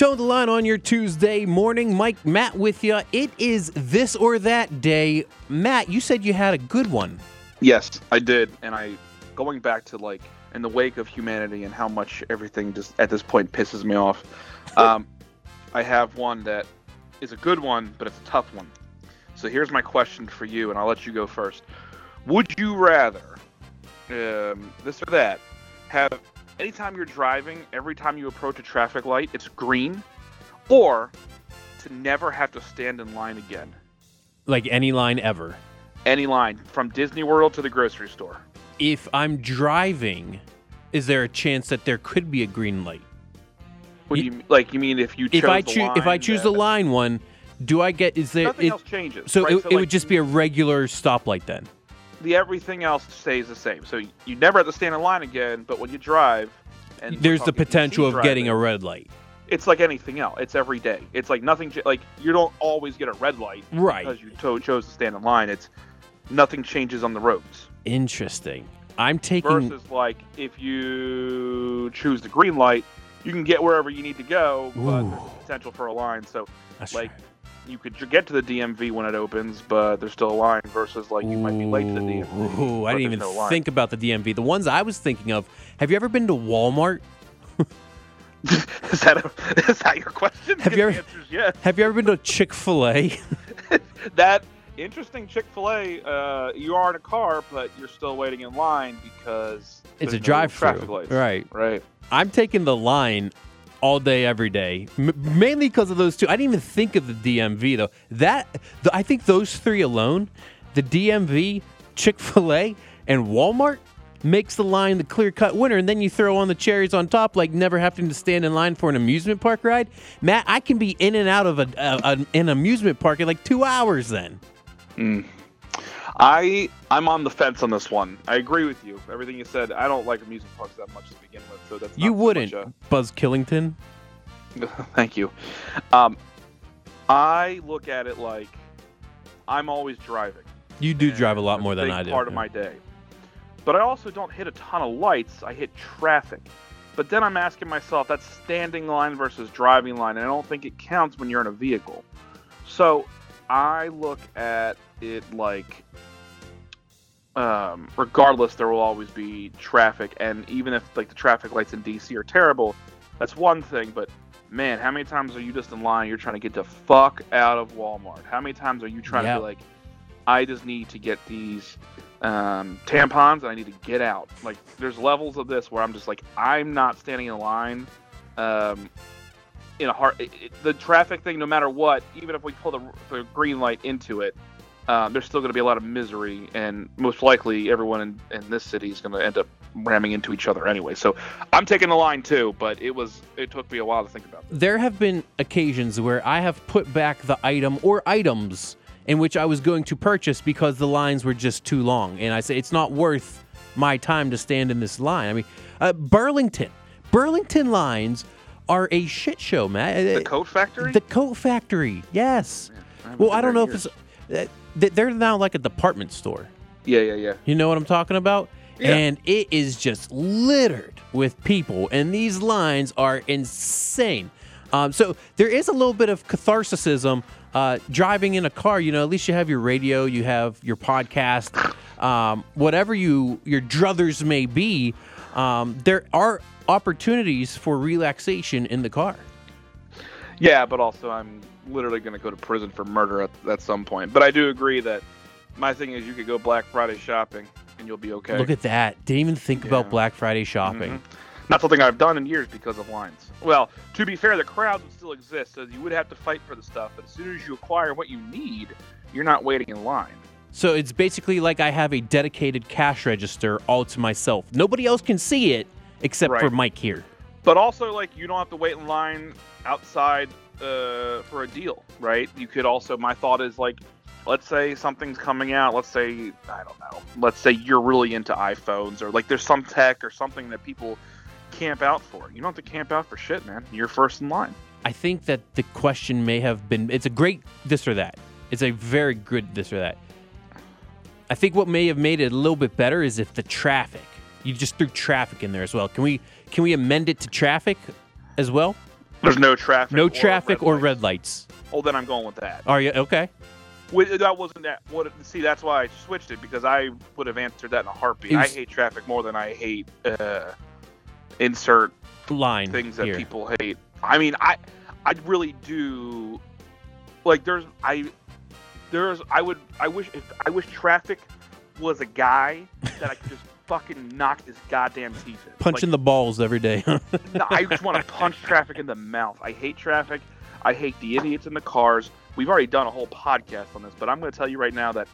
Toe the line on your Tuesday morning. Mike, Matt with you. It is this or that day. Matt, you said you had a good one. Yes, I did, and I going back to like in the wake of humanity and how much everything just at this point pisses me off. Um, I have one that is a good one, but it's a tough one. So here's my question for you, and I'll let you go first. Would you rather um, this or that have anytime you're driving, every time you approach a traffic light, it's green, or to never have to stand in line again? Like any line ever. Any line from Disney World to the grocery store. If I'm driving, is there a chance that there could be a green light? What do you like? You mean if you If I choose if I choose the line one, do I get is there nothing it- else changes. so right? it, it like, would just be a regular stoplight then. The everything else stays the same. So you never have to stand in line again. But when you drive, and There's the potential of getting a red light. It's like anything else. It's every day. It's like nothing. Like you don't always get a red light Right. because you to- chose to stand in line. It's nothing changes on the roads. Interesting. I'm taking Versus like if you choose the green light, you can get wherever you need to go, but Ooh. there's potential for a line. So That's like right. You could get to the DMV when it opens, but there's still a line. Versus like you might be late to the DMV. Ooh, I didn't even no think about the DMV. The ones I was thinking of. Have you ever been to Walmart? is that a, is that your question? Have you ever- yes. Have you ever been to Chick Fil A? that interesting Chick Fil A. Uh, you are in a car, but you're still waiting in line because It's a no drive-through, traffic lights. right? Right. I'm taking the line all day, every day, M- mainly because of those two. I didn't even think of the DMV though. That I think those three alone, the DMV, Chick Fil A, and Walmart makes the line the clear cut winner. And then you throw on the cherries on top, like never having to stand in line for an amusement park ride. Matt, I can be in and out of a, a, a an amusement park in like two hours. Then mm. I I'm on the fence on this one. I agree with you. Everything you said. I don't like amusement parks that much to begin with, so that's you wouldn't, much Buzz Killington. thank you. Um, I look at it like I'm always driving. You do drive a lot more than I do. Part of my day, but I also don't hit a ton of lights. I hit traffic. But then I'm asking myself, that's standing line versus driving line, and I don't think it counts when you're in a vehicle. So I look at it like, um, regardless, there will always be traffic, and even if like the traffic lights in DC are terrible, that's one thing. But man, how many times are you just in line? You're trying to get the fuck out of Walmart. How many times are you trying Yeah. to be like, I just need to get these um, tampons and I need to get out. Like, there's levels of this where I'm just like, I'm not standing in line. Um, in a hard, it, it- the traffic thing, no matter what, even if we pull the, the green light into it, um, there's still going to be a lot of misery, and most likely everyone in, in this city is going to end up ramming into each other anyway. So I'm taking the line too, but it was it took me a while to think about this. there have been occasions where I have put back the item or items in which I was going to purchase because the lines were just too long. And I say it's not worth my time to stand in this line. I mean, uh, Burlington. Burlington lines are a shit show, man. The coat factory. The coat factory, yes. haven't well, I don't know in if it's. Th- they're now like a department store. yeah, yeah, yeah. You know what I'm talking about? Yeah. And it is just littered with people, and these lines are insane. Um, so there is a little bit of catharsism uh, driving in a car. You know, at least you have your radio, you have your podcast, um, whatever you your druthers may be. Um, there are opportunities for relaxation in the car. Yeah, but also I'm literally going to go to prison for murder at, at some point. But I do agree that my thing is you could go Black Friday shopping and you'll be okay. Look at that! Didn't even think about Black Friday shopping. Mhm. Not something I've done in years because of lines. Well, to be fair, the crowds would still exist, so you would have to fight for the stuff. But as soon as you acquire what you need, you're not waiting in line. So it's basically like I have a dedicated cash register all to myself. Nobody else can see it except for Mike here. But also, like, you don't have to wait in line outside uh, for a deal, right? You could also. My thought is like, let's say something's coming out. Let's say I don't know. Let's say you're really into iPhones, or like there's some tech or something that people camp out for. You don't have to camp out for shit, man. You're first in line. I think that the question may have been it's a great this or that. It's a very good this or that. I think what may have made it a little bit better is if the traffic. You just threw traffic in there as well. Can we can we amend it to traffic as well? There's no traffic. No or traffic or lights. red lights. Oh, then I'm going with that. Are you okay? Wi- That wasn't that. What? See, that's why I switched it because I would have answered that in a heartbeat. It I hate traffic more than I hate uh, insert Line things that here. people hate. I mean, I I really do. Like, there's I there's I would I wish if I wish traffic was a guy that I could just fucking knock his goddamn teeth in. Punching the balls every day. Like, no, I just want to punch traffic in the mouth. I hate traffic. I hate the idiots in the cars. We've already done a whole podcast on this, but I'm going to tell you right now that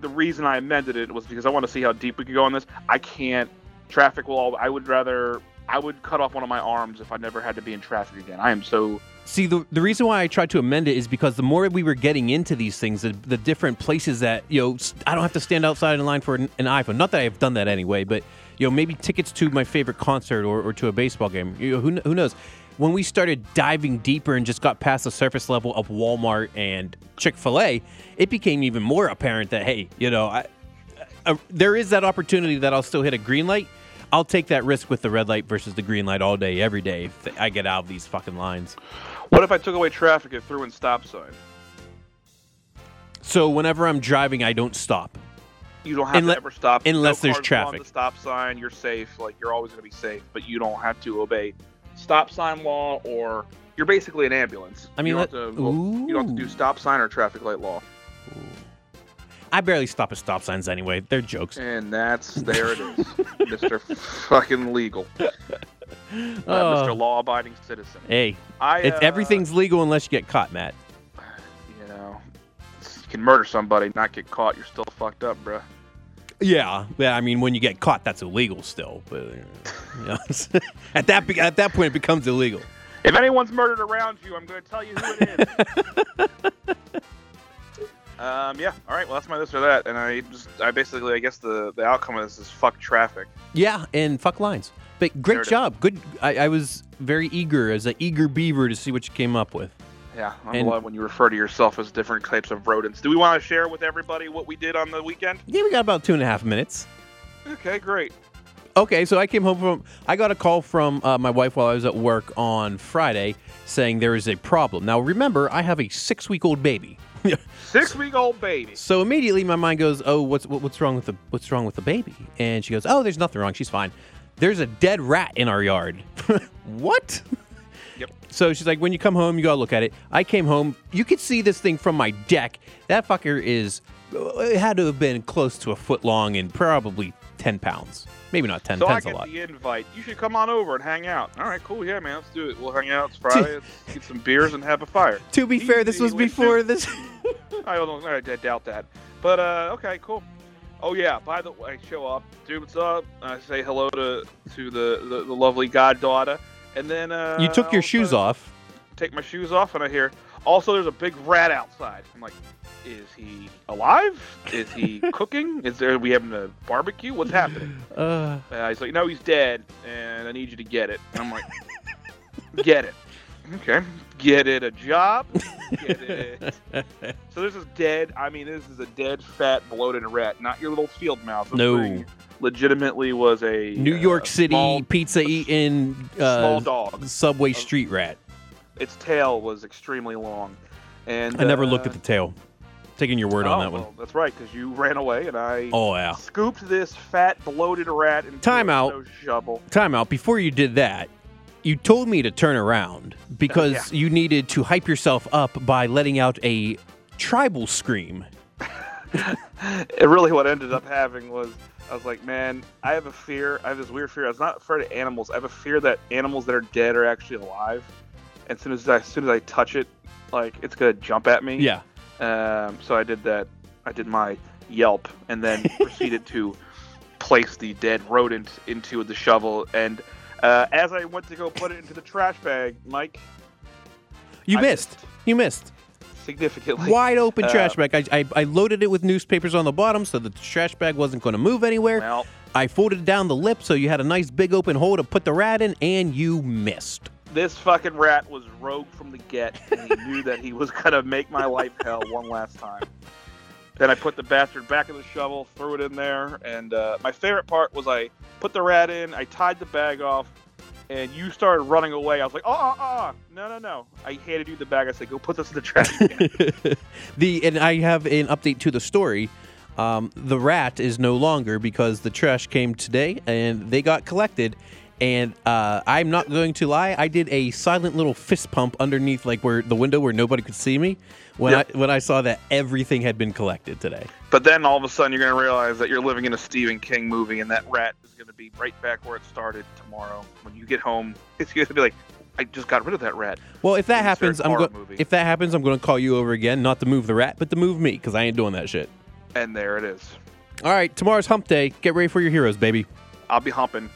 the reason I amended it was because I want to see how deep we could go on this. I can't. Traffic will. All, I would rather. I would cut off one of my arms if I never had to be in traffic again. I am so. See, the, the reason why I tried to amend it is because the more we were getting into these things, the, the different places that, you know, I don't have to stand outside in line for an, an iPhone. Not that I've done that anyway, but, you know, maybe tickets to my favorite concert or, or to a baseball game. You know, who, who knows? When we started diving deeper and just got past the surface level of Walmart and Chick fil A, it became even more apparent that, hey, you know, I, uh, there is that opportunity that I'll still hit a green light. I'll take that risk with the red light versus the green light all day, every day if I get out of these fucking lines. What if I took away traffic and threw in stop sign? So whenever I'm driving, I don't stop. You don't have Unle- to ever stop unless No there's cars go on traffic. The stop sign, you're safe. Like you're always going to be safe, but you don't have to obey stop sign law, or you're basically an ambulance. I mean, you don't, let- have to, well, you don't have to do stop sign or traffic light law, I barely stop at stop signs anyway. They're jokes. and that's there it is, Mister Fucking Legal, uh, Oh. Mister Law-abiding citizen. Hey, I it's uh, everything's legal unless you get caught, Matt. You know, you can murder somebody, not get caught. You're still fucked up, bruh. Yeah, yeah. I mean, when you get caught, that's illegal still. But you know, at that be- at that point, it becomes illegal. If anyone's murdered around you, I'm going to tell you who it is. Um, yeah. All right. Well, that's my this or that, and I just, I basically, I guess the the outcome of this is fuck traffic. Yeah, and fuck lines. But great it is. job. Good. I, I was very eager as an eager beaver to see what you came up with. Yeah, And- glad when you refer to yourself as different types of rodents. Do we want to share with everybody what we did on the weekend? Yeah, we got about two and a half minutes. Okay, great. Okay, so I came home from. I got a call from uh, my wife while I was at work on Friday saying there is a problem. Now, remember, I have a six week old baby. Six week old baby. so immediately my mind goes, "Oh, what's what, what's wrong with the what's wrong with the baby?" And she goes, "Oh, there's nothing wrong. She's fine. There's a dead rat in our yard." what? Yep. So she's like, "When you come home, you gotta look at it." I came home. You could see this thing from my deck. That fucker is. It had to have been close to a foot long and probably ten pounds. Maybe not ten. So I Ten's a get lot. the invite. You should come on over and hang out. All right, cool. Yeah, man, let's do it. We'll hang out. It's Friday. Let's get some beers and have a fire. To be fair, this was before this. I don't. I doubt that. But uh, okay, cool. Oh yeah. By the way, I show up. Dude, what's up? I say hello to to the the, the lovely goddaughter, and then uh, you took your of shoes off. Take my shoes off, and I hear also there's a big rat outside. I'm like, is he alive? Is he cooking? Is there? We having a barbecue? What's happening? Uh, Uh, he's like, no, he's dead, and I need you to get it. And I'm like, get it. Okay. Get it a job. Get it. so this is dead. I mean, this is a dead, fat, bloated rat, not your little field mouse. This No. thing legitimately was a New uh, York City small, pizza eating small uh, dog. subway street rat. Its tail was extremely long, and I never uh, looked at the tail. Taking your word oh, on that one. well, that's right, because you ran away, and I Oh yeah. scooped this fat, bloated rat into Time out. shovel. Time out. Before you did that, you told me to turn around because yeah. you needed to hype yourself up by letting out a tribal scream. it really what ended up having was I was like, man, I have a fear. I have this weird fear. I was not afraid of animals. I have a fear that animals that are dead are actually alive. And as soon as I, as soon as I touch it, like it's gonna jump at me. Yeah. Um, so I did that. I did my Yelp and then proceeded to place the dead rodent into the shovel. And uh, as I went to go put it into the trash bag, Mike You I missed. You missed. significantly. Wide open Uh, trash bag. I, I, I loaded it with newspapers on the bottom so that the trash bag wasn't going to move anywhere. Well, I folded down the lip so you had a nice big open hole to put the rat in, and you missed. This fucking rat was rogue from the get, and he knew that he was gonna make my life hell one last time. Then I put the bastard back in the shovel, threw it in there, and uh, my favorite part was I put the rat in, I tied the bag off, and you started running away. I was like, oh, uh, uh, no, no, no. I handed you the bag. I said, go put this in the trash. can." the and I have an update to the story. Um, the rat is no longer because the trash came today and they got collected. And uh, I'm not going to lie, I did a silent little fist pump underneath, like where the window where nobody could see me, when Yep. I when I saw that everything had been collected today. but then all of a sudden, you're going to realize that you're living in a Stephen King movie, and that rat is going to be right back where it started tomorrow. When you get home, it's going to be like, I just got rid of that rat. Well, if that happens, I'm. If that happens, I'm going to call you over again, not to move the rat, but to move me, because I ain't doing that shit. And there it is. All right, tomorrow's Hump Day. Get ready for your heroes, baby. I'll be humping.